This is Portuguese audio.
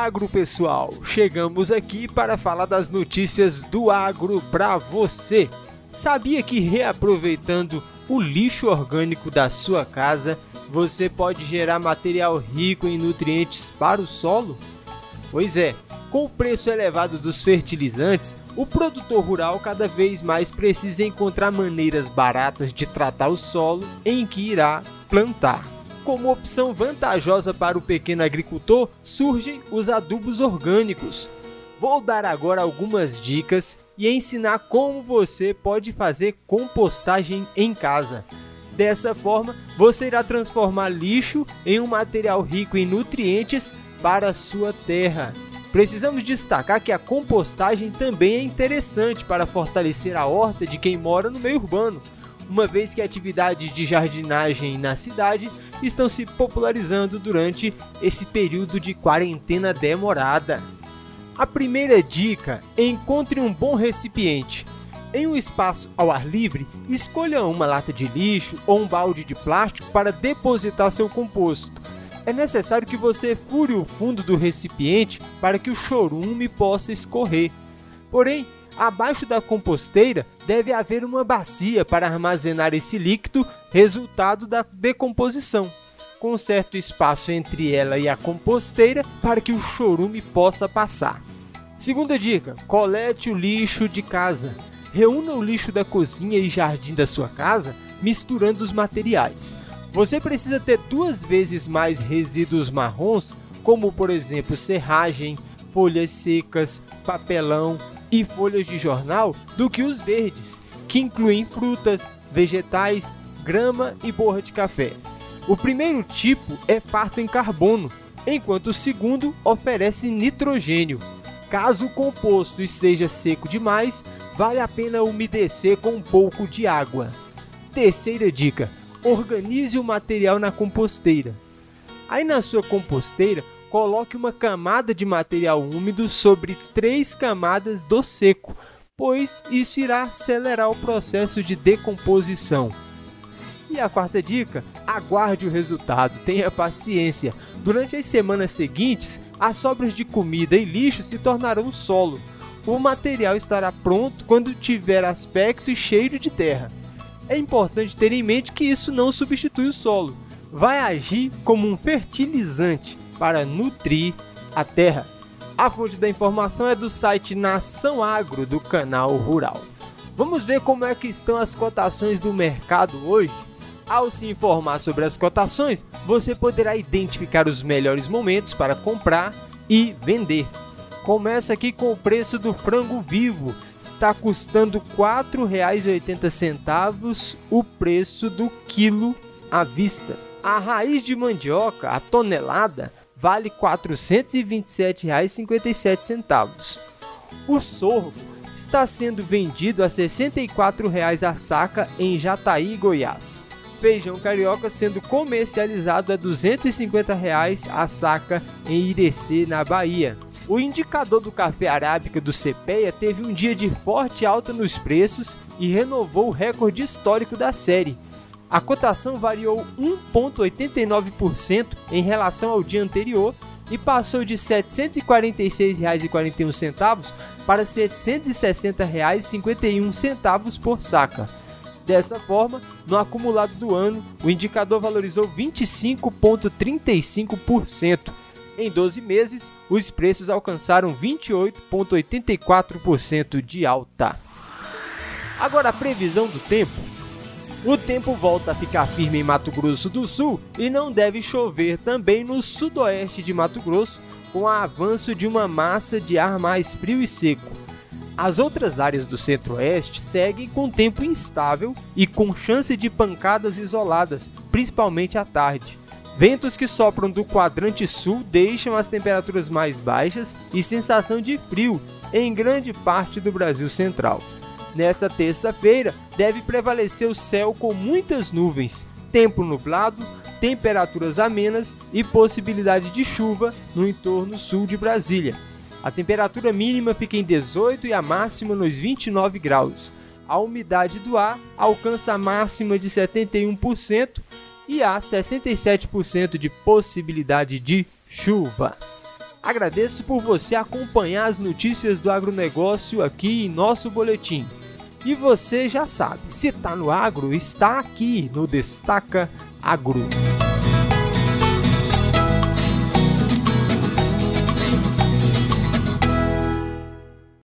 agro, pessoal! Chegamos aqui para falar das notícias do agro para você. Sabia que reaproveitando o lixo orgânico da sua casa, você pode gerar material rico em nutrientes para o solo? Pois é, com o preço elevado dos fertilizantes, o produtor rural cada vez mais precisa encontrar maneiras baratas de tratar o solo em que irá plantar. Como opção vantajosa para o pequeno agricultor, surgem os adubos orgânicos. Vou dar agora algumas dicas e ensinar como você pode fazer compostagem em casa. Dessa forma, você irá transformar lixo em um material rico em nutrientes para a sua terra. Precisamos destacar que a compostagem também é interessante para fortalecer a horta de quem mora no meio urbano, uma vez que atividades de jardinagem na cidade estão se popularizando durante esse período de quarentena demorada. A primeira dica: encontre um bom recipiente. Em um espaço ao ar livre, escolha uma lata de lixo ou um balde de plástico para depositar seu composto é necessário que você fure o fundo do recipiente para que o chorume possa escorrer. Porém, abaixo da composteira deve haver uma bacia para armazenar esse líquido, resultado da decomposição, com certo espaço entre ela e a composteira para que o chorume possa passar. Segunda dica: colete o lixo de casa. Reúna o lixo da cozinha e jardim da sua casa, misturando os materiais. Você precisa ter duas vezes mais resíduos marrons, como por exemplo serragem, folhas secas, papelão e folhas de jornal, do que os verdes, que incluem frutas, vegetais, grama e borra de café. O primeiro tipo é farto em carbono, enquanto o segundo oferece nitrogênio. Caso o composto esteja seco demais, vale a pena umedecer com um pouco de água. Terceira dica: organize o material na composteira. Aí na sua composteira, coloque uma camada de material úmido sobre três camadas do seco, pois isso irá acelerar o processo de decomposição. E a quarta dica: aguarde o resultado, tenha paciência. Durante as semanas seguintes, as sobras de comida e lixo se tornarão solo. O material estará pronto quando tiver aspecto e cheiro de terra é importante ter em mente que isso não substitui o solo, vai agir como um fertilizante para nutrir a terra. A fonte da informação é do site Nação Agro do canal Rural. Vamos ver como é que estão as cotações do mercado hoje? Ao se informar sobre as cotações, você poderá identificar os melhores momentos para comprar e vender. Começa aqui com o preço do frango vivo, está custando R$ 4,80 o preço do quilo à vista. A raiz de mandioca, a tonelada, vale R$ 427,57. O sorgo está sendo vendido a R$ 64,00 a saca em Jataí, Goiás. Feijão carioca sendo comercializado a R$ 250,00 a saca em Irecê, na Bahia. O indicador do café arábica do CPEA teve um dia de forte alta nos preços e renovou o recorde histórico da série. A cotação variou 1,89% em relação ao dia anterior e passou de R$ 746,41 para R$ 760,51 por saca. Dessa forma, no acumulado do ano, o indicador valorizou 25,35%. Em 12 meses, os preços alcançaram 28,84% de alta. Agora a previsão do tempo. O tempo volta a ficar firme em Mato Grosso do Sul e não deve chover também no sudoeste de Mato Grosso, com o avanço de uma massa de ar mais frio e seco. As outras áreas do centro-oeste seguem com tempo instável e com chance de pancadas isoladas, principalmente à tarde. Ventos que sopram do quadrante sul deixam as temperaturas mais baixas e sensação de frio em grande parte do Brasil central. Nesta terça-feira, deve prevalecer o céu com muitas nuvens, tempo nublado, temperaturas amenas e possibilidade de chuva no entorno sul de Brasília. A temperatura mínima fica em 18 e a máxima nos 29 graus. A umidade do ar alcança a máxima de 71% e há 67% de possibilidade de chuva. Agradeço por você acompanhar as notícias do agronegócio aqui em nosso boletim. E você já sabe, se está no agro, está aqui no Destaca Agro.